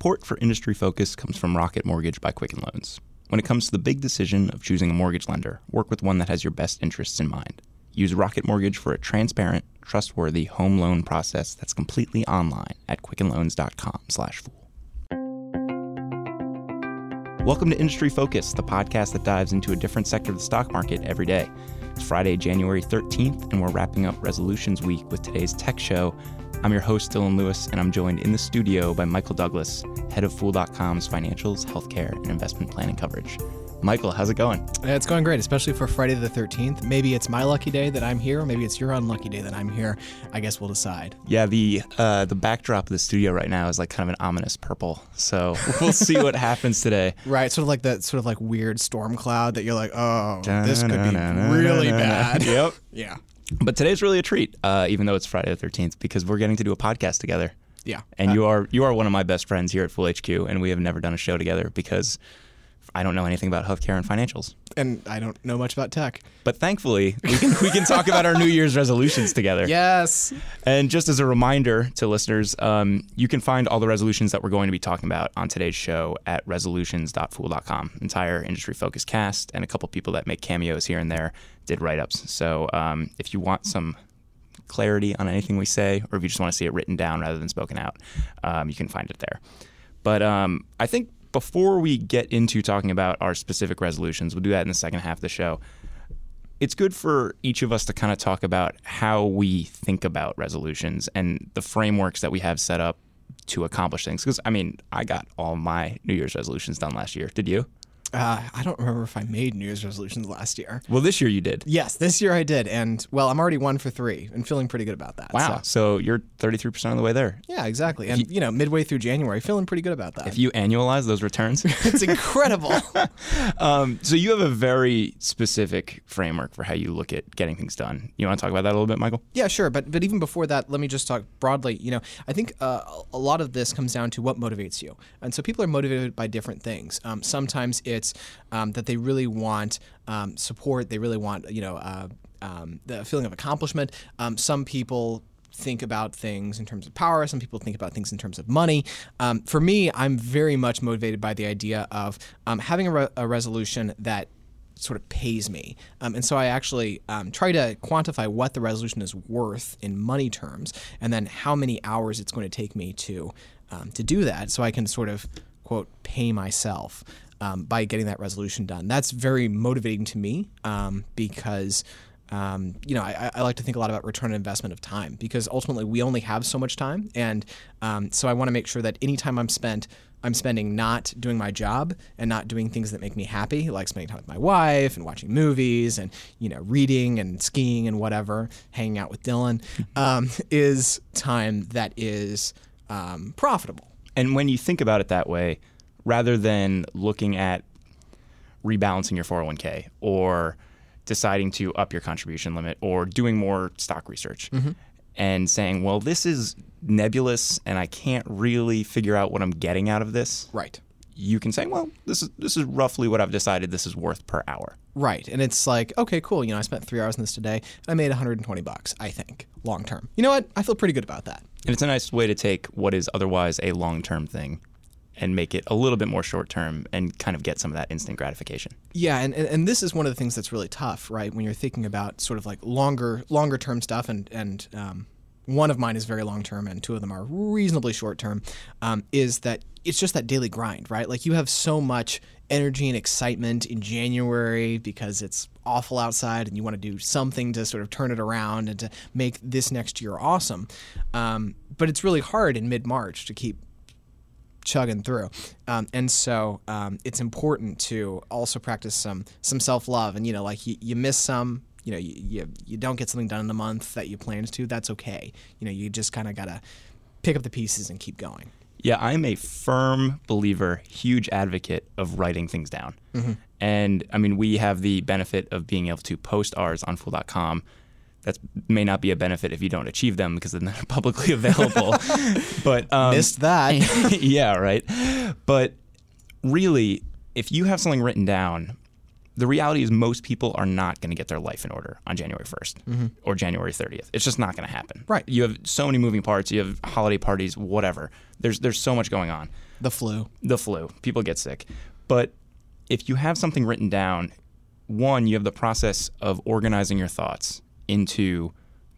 Support for Industry Focus comes from Rocket Mortgage by Quicken Loans. When it comes to the big decision of choosing a mortgage lender, work with one that has your best interests in mind. Use Rocket Mortgage for a transparent, trustworthy home loan process that's completely online at quickenloans.com/fool. Welcome to Industry Focus, the podcast that dives into a different sector of the stock market every day. It's Friday, January 13th, and we're wrapping up Resolutions Week with today's tech show I'm your host, Dylan Lewis, and I'm joined in the studio by Michael Douglass, head of Fool.com's financials, healthcare, and investment planning coverage. Michael, how's it going? It's going great, especially for Friday the 13th. Maybe it's my lucky day that I'm here, maybe it's your unlucky day that I'm here. I guess we'll decide. Yeah, the uh, the backdrop of the studio right now is like kind of an ominous purple. So we'll see what happens today. Right, sort of like that sort of like weird storm cloud that you're like, oh, this could be really bad. Yep. yeah. But today's really a treat, uh, even though it's Friday the 13th, because we're getting to do a podcast together. Yeah. And uh, you are you are one of my best friends here at Fool HQ, and we have never done a show together because I don't know anything about healthcare and financials. And I don't know much about tech. But thankfully, we can, we can talk about our New Year's resolutions together. Yes. And just as a reminder to listeners, um, you can find all the resolutions that we're going to be talking about on today's show at resolutions.fool.com. Entire industry focused cast and a couple people that make cameos here and there did write ups. So um, if you want some clarity on anything we say, or if you just want to see it written down rather than spoken out, um, you can find it there. But um, I think before we get into talking about our specific resolutions, we'll do that in the second half of the show. It's good for each of us to kind of talk about how we think about resolutions and the frameworks that we have set up to accomplish things. Because, I mean, I got all my New Year's resolutions done last year. Did you? Uh, I don't remember if I made New Year's resolutions last year. Well, this year you did. Yes, this year I did, and well, I'm already one for three, and feeling pretty good about that. Wow! So, so you're 33 percent of the way there. Yeah, exactly. And you, you, know, midway through January, feeling pretty good about that. If you annualize those returns, it's incredible. um, so you have a very specific framework for how you look at getting things done. You want to talk about that a little bit, Michael? Yeah, sure. But but even before that, let me just talk broadly. You know, I think uh, a lot of this comes down to what motivates you, and so people are motivated by different things. Um, sometimes it's um, that they really want um, support. They really want you know uh, um, the feeling of accomplishment. Um, some people think about things in terms of power. Some people think about things in terms of money. Um, for me, I'm very much motivated by the idea of um, having a, re- a, resolution that sort of pays me. Um, and so I actually um, try to quantify what the resolution is worth in money terms, and then how many hours it's going to take me to um, to do that, so I can sort of quote pay myself um, by getting that resolution done. That's very motivating to me um, because. Um, you know, I, I, like to think a lot about return on investment of time because ultimately we only have so much time, and um, so I want to make sure that any time I'm spent, I'm spending not doing my job and not doing things that make me happy, like spending time with my wife and watching movies and you know reading and skiing and whatever, hanging out with Dylan, um, is time that is um, profitable. And when you think about it that way, rather than looking at rebalancing your 401k or deciding to up your contribution limit or doing more stock research mm-hmm. and saying, well, this is nebulous and I can't really figure out what I'm getting out of this. Right. You can say, well, this is this is roughly what I've decided this is worth per hour. Right. And it's like, okay, cool. You know, I spent three hours on this today. and I made 120 bucks, I think, long term. You know what? I feel pretty good about that. And it's a nice way to take what is otherwise a long term thing and make it a little bit more short term and kind of get some of that instant gratification. Yeah, and, and, this is one of the things that's really tough, right? When you're thinking about sort of like longer longer term stuff, and and um, one of mine is very long term, and two of them are reasonably short term. Um, is that it's just that daily grind, right? Like you have so much energy and excitement in January because it's awful outside and you want to do something to sort of turn it around and to make this next year awesome. Um, but it's really hard in mid March to keep chugging through. Um, and so um, it's important to also practice some some self love. And you know, like you, you miss some, you know, you, you, you don't get something done in the month that you planned to. That's okay. You know, you just kind of gotta pick up the pieces and keep going. Yeah, I'm a firm believer, huge advocate of writing things down. Mm-hmm. And I mean, we have the benefit of being able to post ours on Fool.com that may not be a benefit if you don't achieve them because they're not publicly available. but um, missed that. yeah, right. But really, if you have something written down, the reality is most people are not going to get their life in order on January 1st mm-hmm. or January 30th. It's just not going to happen. Right. You have so many moving parts. You have holiday parties, whatever. There's there's so much going on. The flu. the flu. People get sick. But if you have something written down, one, you have the process of organizing your thoughts into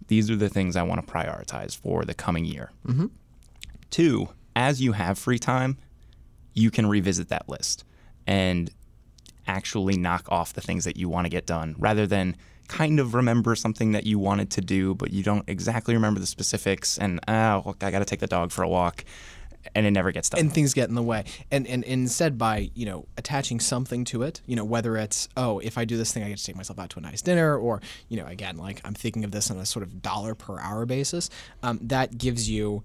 these are the things I want to prioritize for the coming year. Mm-hmm. Two, as you have free time, you can revisit that list and actually knock off the things that you want to get done rather than kind of remember something that you wanted to do, but you don't exactly remember the specifics. And, oh, look, I got to take the dog for a walk. And it never gets done. and things get in the way. And, and and instead by you know attaching something to it you know whether it's oh if i do this thing i get to take myself out to a nice dinner or you know again like i'm thinking of this on a sort of dollar per hour basis um, that gives you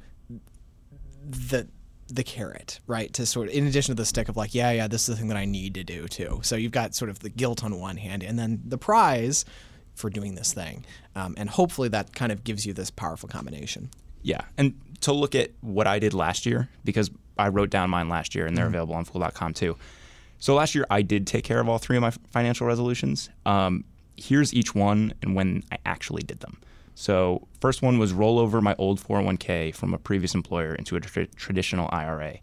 the the carrot right? To sort of in addition to the stick of like yeah yeah this is the thing that i need to do too. So you've got sort of the guilt on one hand and then the prize for doing this thing um, and hopefully that kind of gives you this powerful combination Yeah, and to look at what I did last year because I wrote down mine last year and they're available on Fool.com too. So last year I did take care of all three of my financial resolutions. Um, here's each one and when I actually did them. So first one was roll over my old 401k from a previous employer into a tra- traditional IRA.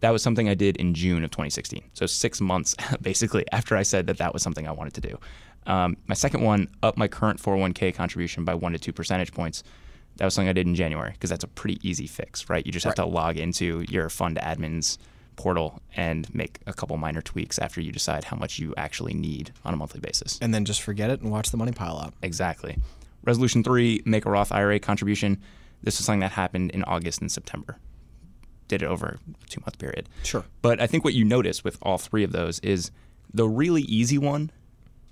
That was something I did in June of 2016. So six months basically after I said that that was something I wanted to do. Um, my second one, up my current 401k contribution by one to two percentage points. That was something I did in January because that's a pretty easy fix, right? You just have to log into your fund admin's portal and make a couple minor tweaks after you decide how much you actually need on a monthly basis. and then just forget it and watch the money pile up Exactly. Resolution three, make a Roth IRA contribution. This is something that happened in August and September. Did it over a two month period. Sure. But I think what you notice with all three of those is the really easy one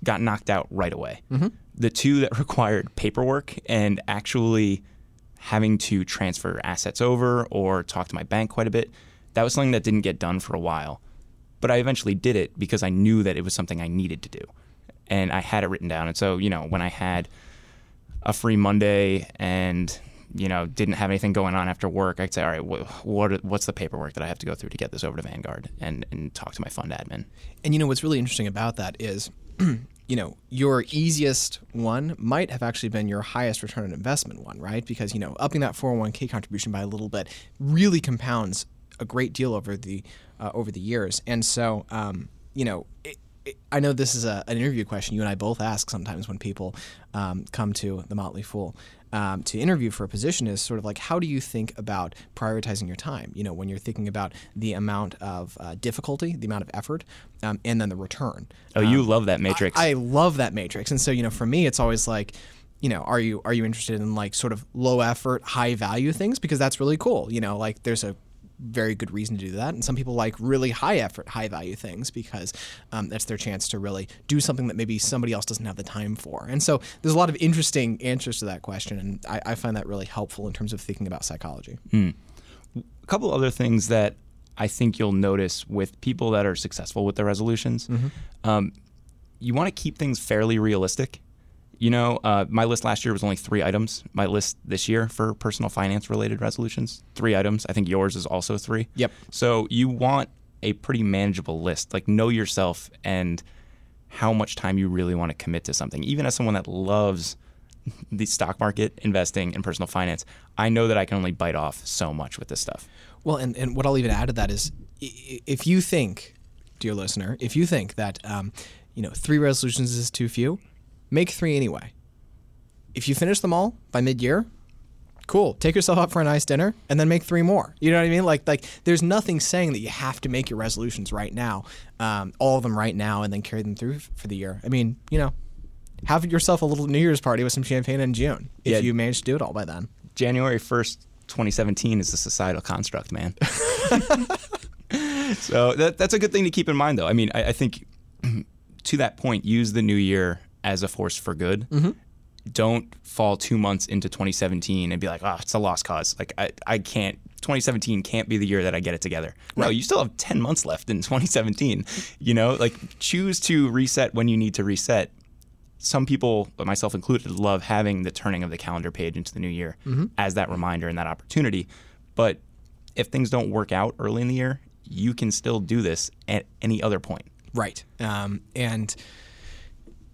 got knocked out right away. Mm-hmm. The two that required paperwork and actually having to transfer assets over or talk to my bank quite a bit, that was something that didn't get done for a while. But I eventually did it because I knew that it was something I needed to do. And I had it written down. And so, you know, when I had a free Monday and you know didn't have anything going on after work, I'd say, all right, wh- what what's the paperwork that I have to go through to get this over to Vanguard and and talk to my fund admin. And you know what's really interesting about that is, you know, your easiest one might have actually been your highest return on investment one, right? Because you know, upping that 401k contribution by a little bit really compounds a great deal over the uh, over the years. And so, um, you know. It, it- I know this is a, an interview question you and I both ask sometimes when people um, come to the Motley Fool um, to interview for a position is sort of like how do you think about prioritizing your time? You know, when you're thinking about the amount of uh, difficulty, the amount of effort, um, and then the return. Oh, you love that matrix. I love that matrix, and so you know, for me, it's always like, you know, are you are you interested in like sort of low effort, high value things because that's really cool. You know, like there's a very good reason to do that, and some people like really high effort, high value things because um, that's their chance to really do something that maybe somebody else doesn't have the time for. And so there's a lot of interesting answers to that question, and I, I find that really helpful in terms of thinking about psychology. a couple other things that I think you'll notice with people that are successful with their resolutions. Um, you want to keep things fairly realistic. You know, uh, my list last year was only three items. My list this year for personal finance related resolutions, three items. I think yours is also three. Yep. So you want a pretty manageable list. Like know yourself and how much time you really want to commit to something. Even as someone that loves the stock market, investing, and personal finance, I know that I can only bite off so much with this stuff. Well, and, and what I'll even add to that is if you think, dear listener, if you think that, um, you know, three resolutions is too few, make three anyway. If you finish them all by mid year, cool. Take yourself out for a nice dinner and then make three more. You know what I mean? Like, like there's nothing saying that you have to make your resolutions right now, um, all of them right now, and then carry them through for the year. I mean, you know, have yourself a little New Year's party with some champagne in June if Yeah. you manage to do it all by then. January 1st, 2017 is a societal construct, man. so that, that's a good thing to keep in mind, though. I mean, I, I think to that point, use the new year as a force for good. Mm-hmm. Don't fall two months into 2017 and be like, oh, it's a lost cause. Like, I, I can't, 2017 can't be the year that I get it together. No, you still have 10 months left in 2017. You know, like, choose to reset when you need to reset some people, myself included, love having the turning of the calendar page into the new year mm-hmm. as that reminder and that opportunity. But if things don't work out early in the year, you can still do this at any other point. Right. Um, and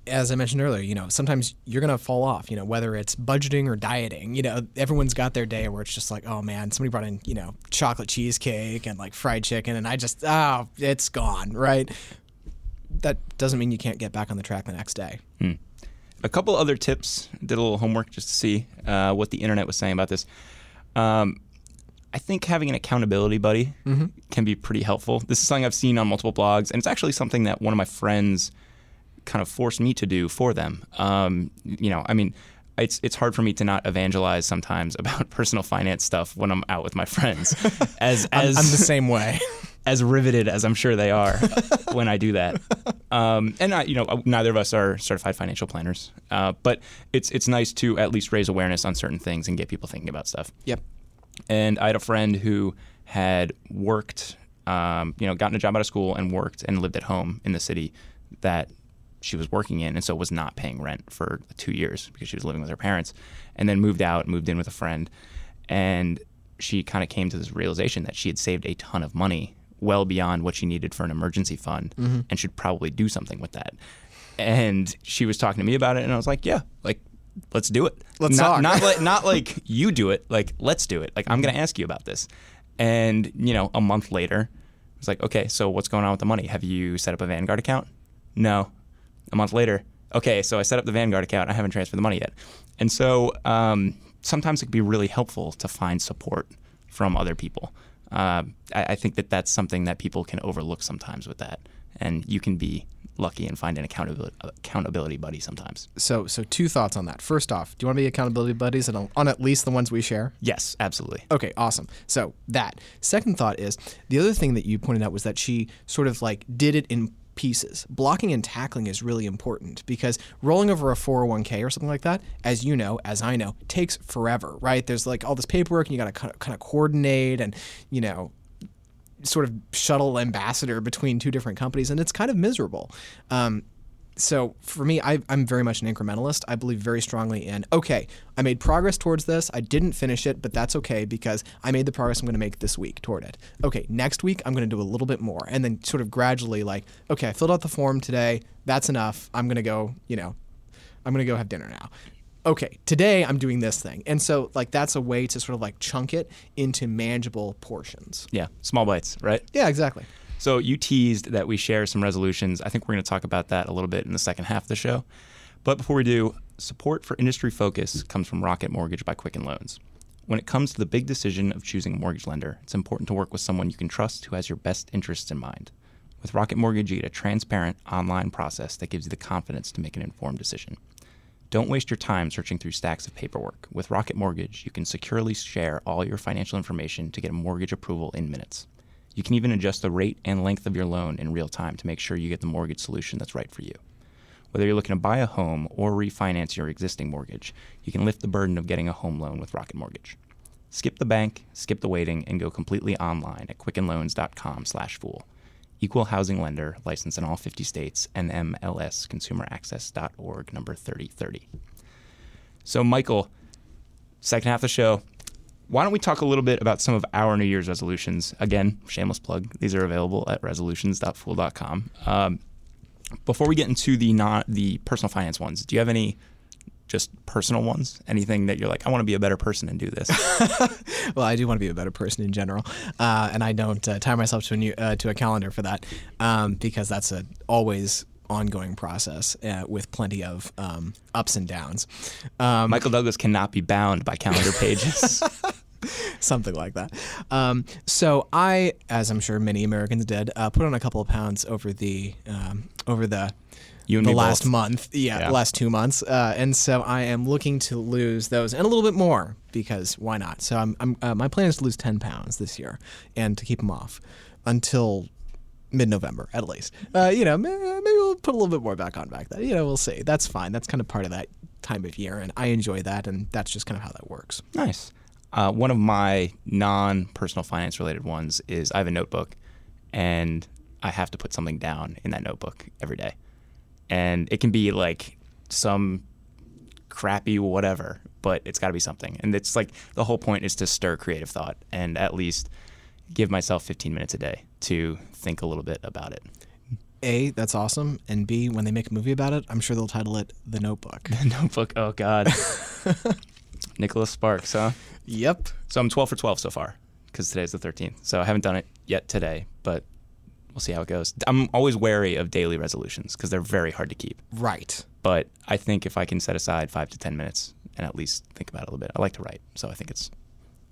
as I mentioned earlier, you know, sometimes you're going to fall off, you know, whether it's budgeting or dieting. You know, everyone's got their day where it's just like, oh man, somebody brought in, you know, chocolate cheesecake and like fried chicken, and I just, oh, it's gone, right? That doesn't mean you can't get back on the track the next day. Hmm. A couple other tips, did a little homework just to see uh, what the internet was saying about this. Um, I think having an accountability buddy mm-hmm. can be pretty helpful. This is something I've seen on multiple blogs, and it's actually something that one of my friends kind of forced me to do for them. Um, you know, I mean, it's it's hard for me to not evangelize sometimes about personal finance stuff when I'm out with my friends. As as I'm, I'm the same way. As riveted as I'm sure they are when I do that. Um, and I, you know, neither of us are certified financial planners, uh, but it's it's nice to at least raise awareness on certain things and get people thinking about stuff. Yep. And I had a friend who had worked, um, you know, gotten a job out of school and worked and lived at home in the city that she was working in, and so was not paying rent for two years because she was living with her parents, and then moved out, moved in with a friend, and she kind of came to this realization that she had saved a ton of money, well beyond what she needed for an emergency fund, mm-hmm. and should probably do something with that. And she was talking to me about it, and I was like, "Yeah, like let's do it. Let's not, talk. not like not like you do it. Like let's do it. Like I'm going to ask you about this." And you know, a month later, I was like, "Okay, so what's going on with the money? Have you set up a Vanguard account?" No a month later, okay, so I set up the Vanguard account. I haven't transferred the money yet. And so um, sometimes it can be really helpful to find support from other people. Uh, I, I, think that that's something that people can overlook sometimes with that. And you can be lucky and find an accountability, accountability buddy sometimes. So, so two thoughts on that. First off, do you want to be accountability buddies on, on at least the ones we share? Yes, absolutely. Okay, awesome. So that. Second thought is the other thing that you pointed out was that she sort of like did it in pieces. Blocking and tackling is really important because rolling over a 401k or something like that, as you know, as I know, takes forever, right? There's like all this paperwork and you got to kind of coordinate and, you know, sort of shuttle ambassador between two different companies, and it's kind of miserable. Um, so for me, I, am very much an incrementalist. I believe very strongly in okay, I made progress towards this. I didn't finish it, but that's okay because I made the progress I'm going to make this week toward it. Okay, next week I'm going to do a little bit more, and then sort of gradually like okay, I filled out the form today. That's enough. I'm going to go. You know, I'm going to go have dinner now. Okay, today I'm doing this thing, and so like that's a way to sort of like chunk it into manageable portions. Yeah, small bites, right? Yeah, exactly. So you teased that we share some resolutions. I think we're going to talk about that a little bit in the second half of the show. But before we do, support for industry focus comes from Rocket Mortgage by Quicken Loans. When it comes to the big decision of choosing a mortgage lender, it's important to work with someone you can trust who has your best interests in mind. With Rocket Mortgage, you get a transparent online process that gives you the confidence to make an informed decision. Don't waste your time searching through stacks of paperwork. With Rocket Mortgage, you can securely share all your financial information to get a mortgage approval in minutes. You can even adjust the rate and length of your loan in real time to make sure you get the mortgage solution that's right for you. Whether you're looking to buy a home or refinance your existing mortgage, you can lift the burden of getting a home loan with Rocket Mortgage. Skip the bank, skip the waiting, and go completely online at quickenloans.com/fool. Equal housing lender, licensed in all 50 states, and MLSConsumerAccess.org, number 3030. So, Michael, second half of the show, why don't we talk a little bit about some of our New Year's resolutions? Again, shameless plug. These are available at resolutions.fool.com. Um, before we get into the not the personal finance ones, do you have any just personal ones? Anything that you're like, I want to be a better person and do this? well, I do want to be a better person in general, uh, and I don't uh, tie myself to a new, uh, to a calendar for that um, because that's a always ongoing process uh, with plenty of um, ups and downs. Um, Michael Douglass cannot be bound by calendar pages. Something like that. Um, so I, as I'm sure many Americans did, uh, put on a couple of pounds over the um, over the the last both. month, yeah, yeah, the last two months, uh, and so I am looking to lose those and a little bit more because why not? So I'm, I'm uh, my plan is to lose ten pounds this year and to keep them off until mid-November at least. Uh, you know, maybe we'll put a little bit more back on back then. You know, we'll see. That's fine. That's kind of part of that time of year, and I enjoy that, and that's just kind of how that works. Nice. Uh, one of my non-personal finance related ones is I have a notebook, and I have to put something down in that notebook every day, and it can be like some crappy whatever, but it's got to be something. And it's like the whole point is to stir creative thought and at least give myself 15 minutes a day to think a little bit about it. A, that's awesome, and B, when they make a movie about it, I'm sure they'll title it The Notebook. The Notebook. Oh God. Nicholas Sparks, huh? Yep. So I'm 12 for 12 so far because today's the 13th. So I haven't done it yet today, but we'll see how it goes. I'm always wary of daily resolutions because they're very hard to keep. Right. But I think if I can set aside five to 10 minutes and at least think about it a little bit, I like to write. So I think it's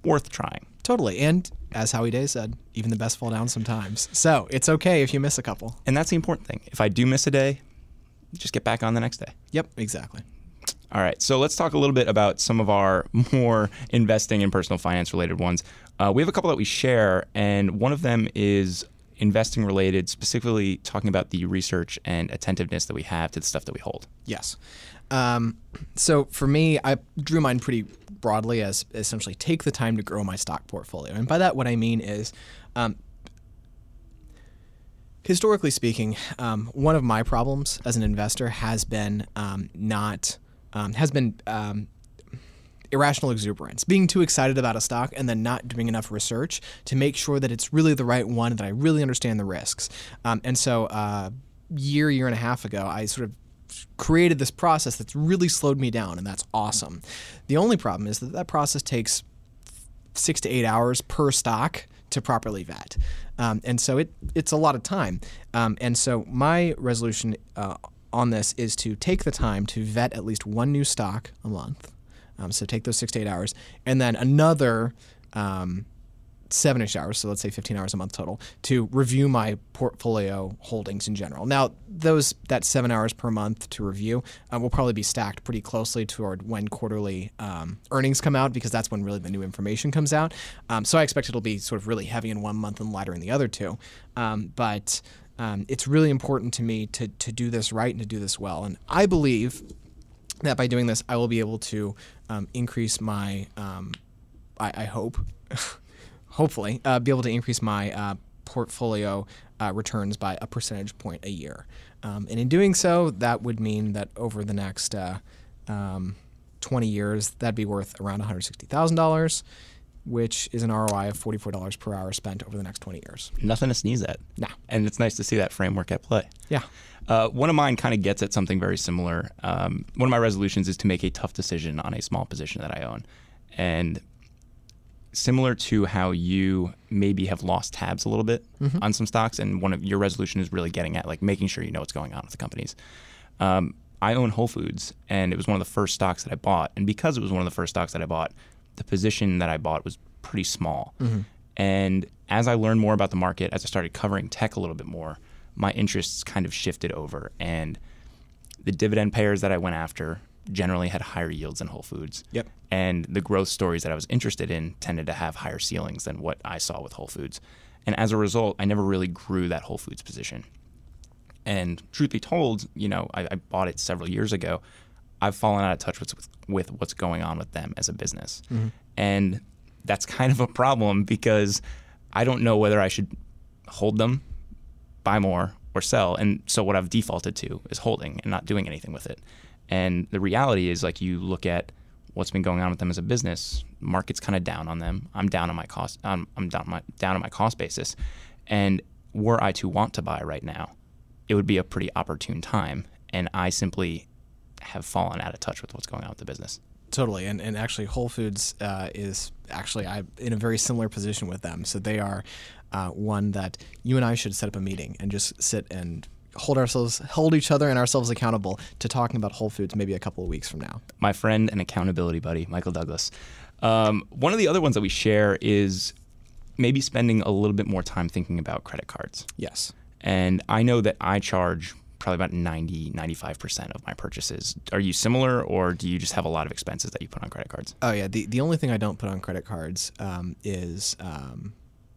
worth trying. Totally. And as Howie Day said, even the best fall down sometimes. So it's okay if you miss a couple. And that's the important thing. If I do miss a day, just get back on the next day. Yep, exactly. All right, so let's talk a little bit about some of our more investing and personal finance related ones. Uh, we have a couple that we share, and one of them is investing related, specifically talking about the research and attentiveness that we have to the stuff that we hold. Yes. Um, so for me, I drew mine pretty broadly as essentially take the time to grow my stock portfolio. And by that, what I mean is, um, historically speaking, um, one of my problems as an investor has been um, not um, has been um, irrational exuberance, being too excited about a stock and then not doing enough research to make sure that it's really the right one, that I really understand the risks. Um, and so, uh, year, year and a half ago, I sort of created this process that's really slowed me down, and that's awesome. The only problem is that that process takes six to eight hours per stock to properly vet. Um, and so it it's a lot of time. Um, and so my resolution uh, on this is to take the time to vet at least one new stock a month. Um, so take those six to eight hours, and then another um, seven-ish hours, so let's say 15 hours a month total, to review my portfolio holdings in general. Now, those that seven hours per month to review uh, will probably be stacked pretty closely toward when quarterly um, earnings come out, because that's when really the new information comes out. Um, so I expect it'll be sort of really heavy in one month and lighter in the other two. Um, but um, it's really important to me to to do this right and to do this well. And I believe that by doing this, I will be able to um, increase my, um, I, I, hope, hopefully, uh, be able to increase my uh, portfolio uh, returns by a percentage point a year. Um, and in doing so, that would mean that over the next uh, um, 20 years, that'd be worth around $160,000 which is an ROI of $44 per hour spent over the next 20 years. Nothing to sneeze at. Nah. And it's nice to see that framework at play. Yeah. Uh, one of mine kind of gets at something very similar. Um, one of my resolutions is to make a tough decision on a small position that I own. And similar to how you maybe have lost tabs a little bit mm-hmm. on some stocks, and one of your resolution is really getting at like making sure you know what's going on with the companies. Um, I own Whole Foods, and it was one of the first stocks that I bought. And because it was one of the first stocks that I bought, the position that I bought was pretty small. Mm-hmm. And as I learned more about the market, as I started covering tech a little bit more, my interests kind of shifted over. And the dividend payers that I went after generally had higher yields than Whole Foods. Yep. And the growth stories that I was interested in tended to have higher ceilings than what I saw with Whole Foods. And as a result, I never really grew that Whole Foods position. And truth be told, you know, I, I bought it several years ago. I've fallen out of touch with, with what's going on with them as a business. Mm-hmm. And that's kind of a problem because I don't know whether I should hold them, buy more, or sell. And so what I've defaulted to is holding and not doing anything with it. And the reality is like you look at what's been going on with them as a business, market's kind of down on them. I'm down on my cost I'm, I'm down my down on my cost basis. And were I to want to buy right now, it would be a pretty opportune time. And I simply have fallen out of touch with what's going on with the business. Totally, and and actually, Whole Foods uh, is actually I'm in a very similar position with them. So they are uh, one that you and I should set up a meeting and just sit and hold ourselves, hold each other and ourselves accountable to talking about Whole Foods maybe a couple of weeks from now. My friend and accountability buddy, Michael Douglass. Um, one of the other ones that we share is maybe spending a little bit more time thinking about credit cards. Yes. And I know that I charge probably about 90, 95% of my purchases. Are you similar or do you just have a lot of expenses that you put on credit cards? Oh, yeah. The, the only thing I don't put on credit cards um, is um,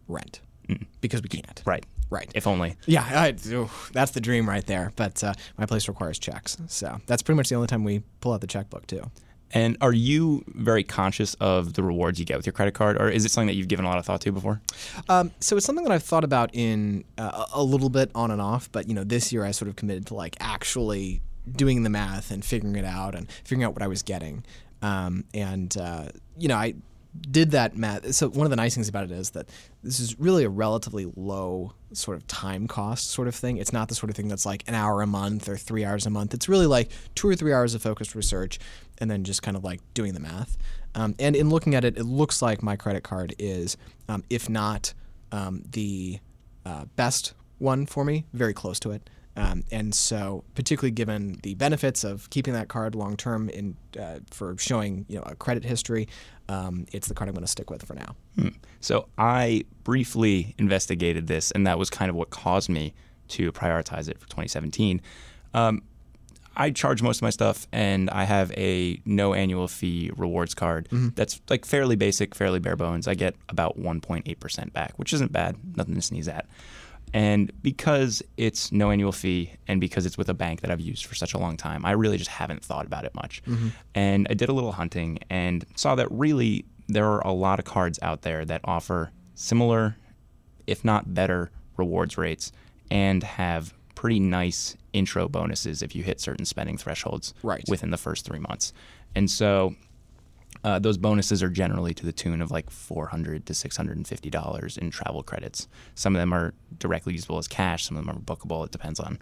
rent mm. because we can't. Right. Right. If only. Yeah, I, ooh, that's the dream right there. But uh, my place requires checks. So that's pretty much the only time we pull out the checkbook, too. And are you very conscious of the rewards you get with your credit card, or is it something that you've given a lot of thought to before? Um, so it's something that I've thought about in uh, a little bit on and off, but you know, this year I sort of committed to like actually doing the math and figuring it out and figuring out what I was getting. Um, and uh, you know, I did that math. So one of the nice things about it is that this is really a relatively low sort of time cost sort of thing. It's not the sort of thing that's like an hour a month or three hours a month. It's really like two or three hours of focused research and then just kind of like doing the math. Um, and in looking at it, it looks like my credit card is, um, if not um, the uh, best one for me, very close to it. Um, and so, particularly given the benefits of keeping that card long term in uh, for showing you know a credit history, um, it's the card I'm going to stick with for now. Hmm. So I briefly investigated this, and that was kind of what caused me to prioritize it for 2017. Um, I charge most of my stuff, and I have a no annual fee rewards card mm-hmm. that's like fairly basic, fairly bare bones. I get about 1.8% back, which isn't bad, nothing to sneeze at. And because it's no annual fee and because it's with a bank that I've used for such a long time, I really just haven't thought about it much. Mm-hmm. And I did a little hunting and saw that really there are a lot of cards out there that offer similar, if not better, rewards rates and have pretty nice intro bonuses if you hit certain spending thresholds right. within the first three months. And so uh, those bonuses are generally to the tune of like 400 to 650 dollars in travel credits. Some of them are directly usable as cash. Some of them are bookable. It depends on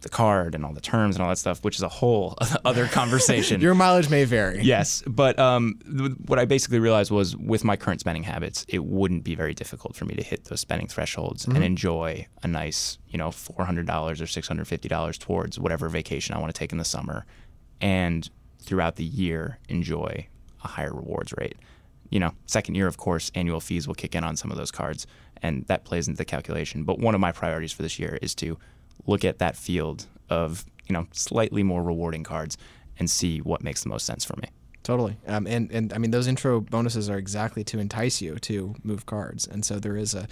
the card and all the terms and all that stuff, which is a whole other conversation. Your mileage may vary. Yes, but um, th- what I basically realized was with my current spending habits, it wouldn't be very difficult for me to hit those spending thresholds mm-hmm. and enjoy a nice, you know, four hundred dollars or six hundred fifty dollars towards whatever vacation I want to take in the summer, and throughout the year enjoy higher rewards rate. You know, second year, of course, annual fees will kick in on some of those cards, and that plays into the calculation. But one of my priorities for this year is to look at that field of you know slightly more rewarding cards and see what makes the most sense for me. Totally, um, and and I mean those intro bonuses are exactly to entice you to move cards, and so there is a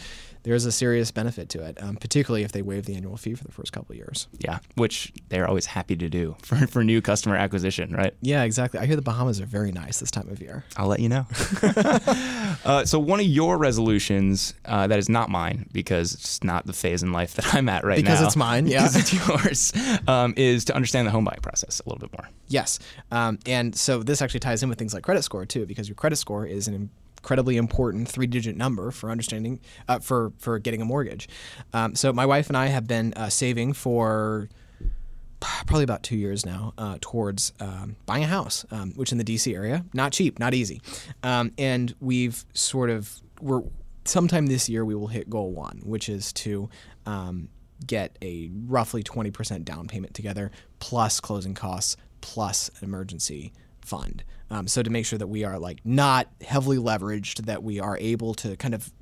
there is a serious benefit to it, um, particularly if they waive the annual fee for the first couple of years. Yeah, which they're always happy to do for, for new customer acquisition, right? Yeah, exactly. I hear the Bahamas are very nice this time of year. I'll let you know. uh, so one of your resolutions uh, that is not mine because it's not the phase in life that I'm at right because now. Because it's mine, yeah. Because it's yours. Um, is to understand the home buying process a little bit more. Yes, um, and so this actually ties in with things like credit score too, because your credit score is an incredibly important three-digit number for understanding uh, for for getting a mortgage. Um, so my wife and I have been uh, saving for probably about two years now uh, towards um, buying a house, um, which in the DC area, not cheap, not easy, um, and we've sort of we're sometime this year we will hit goal one, which is to um, get a roughly 20% down payment together plus closing costs plus an emergency fund. Um, so to make sure that we are like not heavily leveraged, that we are able to kind of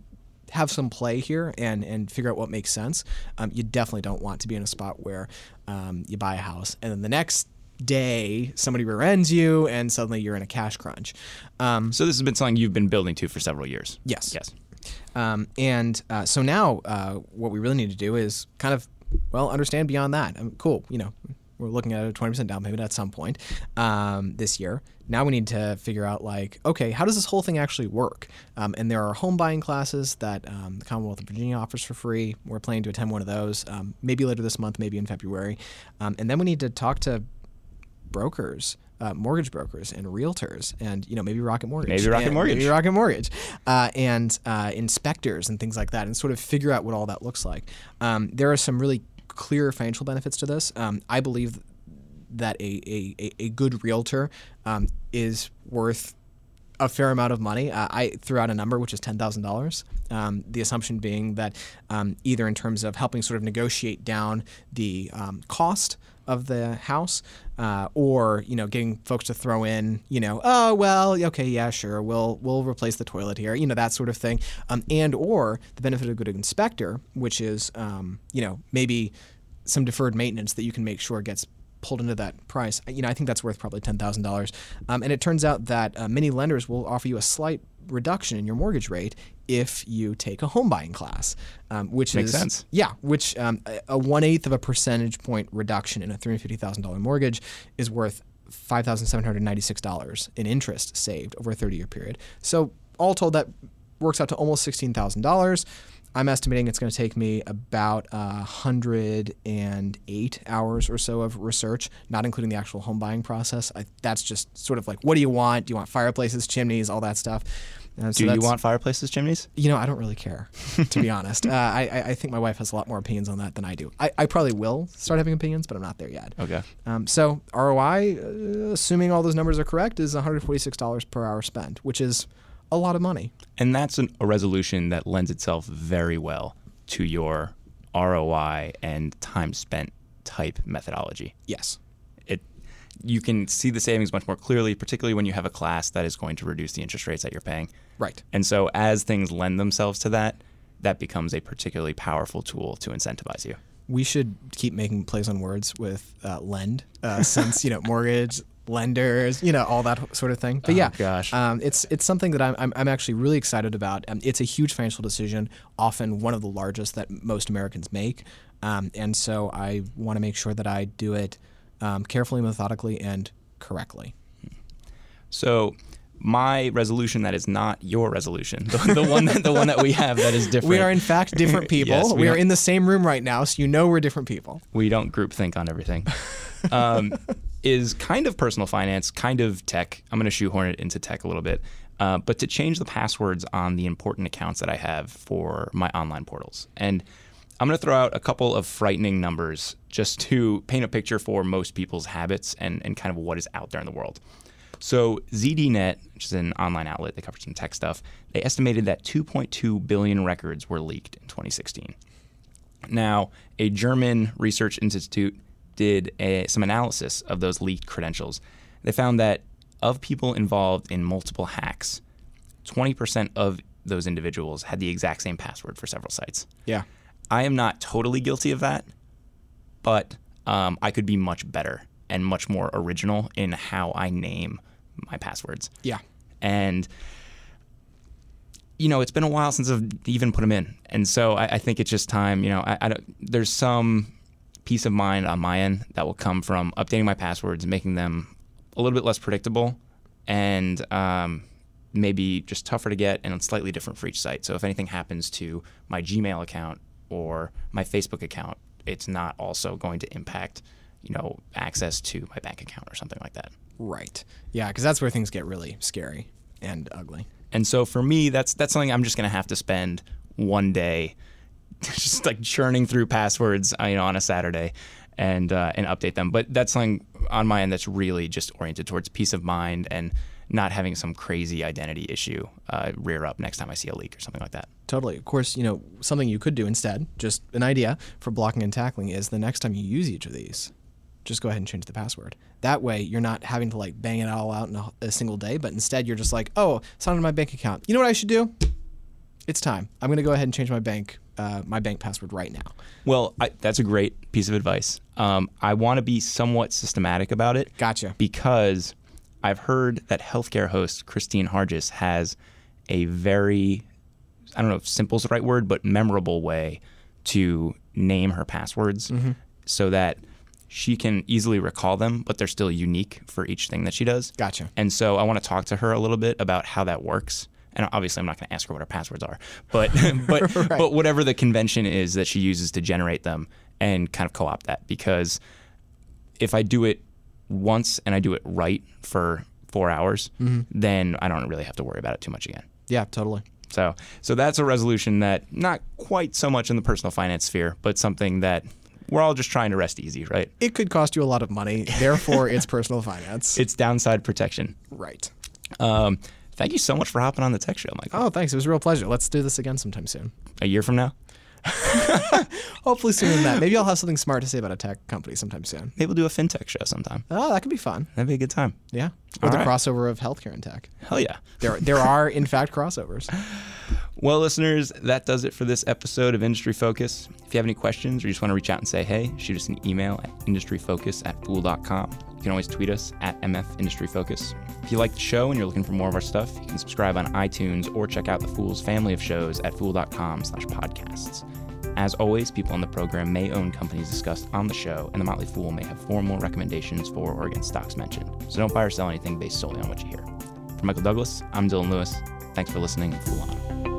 have some play here and and figure out what makes sense. Um, you definitely don't want to be in a spot where um, you buy a house and then the next day somebody rear ends you and suddenly you're in a cash crunch. Um, so this has been something you've been building to for several years. Yes. Yes. Um, and uh, so now uh, what we really need to do is kind of well understand beyond that. Um, cool, you know, we're looking at a 20% down payment at some point um, this year. Now we need to figure out, like, okay, how does this whole thing actually work? Um, and there are home buying classes that um, the Commonwealth of Virginia offers for free. We're planning to attend one of those, um, maybe later this month, maybe in February. Um, and then we need to talk to brokers. Uh, mortgage brokers and realtors, and you know maybe Rocket Mortgage, maybe Rocket Mortgage, maybe Rocket Mortgage, uh, and uh, inspectors and things like that, and sort of figure out what all that looks like. Um, there are some really clear financial benefits to this. Um, I believe that a, a, a good realtor um, is worth a fair amount of money. Uh, I threw out a number which is ten thousand um, dollars. The assumption being that um, either in terms of helping sort of negotiate down the um, cost of the house, uh, or you know, getting folks to throw in, you know, oh well, okay, yeah, sure, we'll we'll replace the toilet here, you know, that sort of thing, um, and or the benefit of a good inspector, which is um, you know maybe some deferred maintenance that you can make sure gets pulled into that price, you know, I think that's worth probably ten thousand um, dollars. And it turns out that uh, many lenders will offer you a slight reduction in your mortgage rate if you take a home buying class, um, which makes is sense. Yeah, which um, a one eighth of a percentage point reduction in a three hundred fifty thousand dollar mortgage is worth five thousand seven hundred ninety six dollars in interest saved over a thirty year period. So all told, that works out to almost sixteen thousand dollars. I'm estimating it's going to take me about uh, 108 hours or so of research, not including the actual home buying process. I, that's just sort of like, what do you want? Do you want fireplaces, chimneys, all that stuff? Uh, so do you want fireplaces, chimneys? You know, I don't really care, to be honest. Uh, I, I think my wife has a lot more opinions on that than I do. I, I probably will start having opinions, but I'm not there yet. Okay. Um, so ROI, uh, assuming all those numbers are correct, is $146 per hour spent, which is a lot of money. And that's an, a resolution that lends itself very well to your ROI and time spent type methodology. Yes. It you can see the savings much more clearly, particularly when you have a class that is going to reduce the interest rates that you're paying. Right. And so as things lend themselves to that, that becomes a particularly powerful tool to incentivize you. We should keep making plays on words with uh, lend, uh, since you know mortgage, lenders, you know, all that sort of thing. But oh, yeah, gosh. Um, it's it's something that I'm, I'm, I'm actually really excited about. Um, it's a huge financial decision, often one of the largest that most Americans make, um, and so I want to make sure that I do it um, carefully, methodically, and correctly. So. My resolution that is not your resolution, the, the one that the one that we have that is different. We are in fact different people. yes, we, we are in the same room right now, so you know we're different people. We don't group think on everything. Is kind of personal finance, kind of tech. I'm going to shoehorn it into tech a little bit. Uh, but to change the passwords on the important accounts that I have for my online portals. And I'm going to throw out a couple of frightening numbers just to paint a picture for most people's habits and, and kind of what is out there in the world. So, ZDNet, which is an online outlet that covers some tech stuff, they estimated that 2.2 billion records were leaked in 2016. Now, a German research institute did a, some analysis of those leaked credentials. They found that of people involved in multiple hacks, 20% of those individuals had the exact same password for several sites. Yeah. I am not totally guilty of that, but um, I could be much better and much more original in how I name my passwords. Yeah. And you know, it's been a while since I've even put them in, and so I, I think it's just time. You know, I, I there's some peace of mind on my end that will come from updating my passwords, making them a little bit less predictable, and um, maybe just tougher to get and slightly different for each site. So if anything happens to my Gmail account or my Facebook account, it's not also going to impact, you know, access to my bank account or something like that. Right. Yeah, because that's where things get really scary and ugly. And so for me, that's that's something I'm just going to have to spend one day just like churning through passwords, uh, you know, on a Saturday and uh, and update them. But that's something on my end that's really just oriented towards peace of mind and not having some crazy identity issue uh, rear up next time I see a leak or something like that. Totally. Of course, you know, something you could do instead, just an idea for blocking and tackling is the next time you use each of these, just go ahead and change the password. That way, you're not having to like bang it all out in a, a single day, but instead you're just like, oh, it's not in my bank account. You know what I should do? It's time. I'm going to go ahead and change my bank uh, my bank password right now. Well, I, that's a great piece of advice. Um, I want to be somewhat systematic about it. Gotcha. Because I've heard that healthcare host Kristine Harjes has a very, I don't know if simple is the right word, but memorable way to name her passwords mm-hmm. so that she can easily recall them, but they're still unique for each thing that she does. Gotcha. And so I want to talk to her a little bit about how that works and obviously I'm not going to ask her what her passwords are, but but right. but whatever the convention is that she uses to generate them, and kind of co-opt that because if I do it once and I do it right for four hours, mm-hmm. then I don't really have to worry about it too much again. Yeah, totally. So so that's a resolution that not quite so much in the personal finance sphere, but something that we're all just trying to rest easy, right? It could cost you a lot of money, therefore it's personal finance. It's downside protection. Right. Um, Thank you so much for hopping on the tech show, Michael. Oh, thanks. It was a real pleasure. Let's do this again sometime soon. A year from now? Hopefully sooner than that. Maybe I'll have something smart to say about a tech company sometime soon. Maybe we'll do a fintech show sometime. Oh, that could be fun. That'd be a good time. Yeah. Or All the right. crossover of healthcare and tech. Hell yeah. There, there are, in fact, crossovers. Well, listeners, that does it for this episode of Industry Focus. If you have any questions or you just want to reach out and say hey, shoot us an email at industryfocus at fool.com can always tweet us at MF Industry Focus. If you like the show and you're looking for more of our stuff, you can subscribe on iTunes or check out the Fool's family of shows at fool.com slash podcasts. As always, people on the program may own companies discussed on the show, and the Motley Fool may have formal recommendations for or against stocks mentioned. So don't buy or sell anything based solely on what you hear. For Michael Douglass, I'm Dylan Lewis. Thanks for listening and Fool On.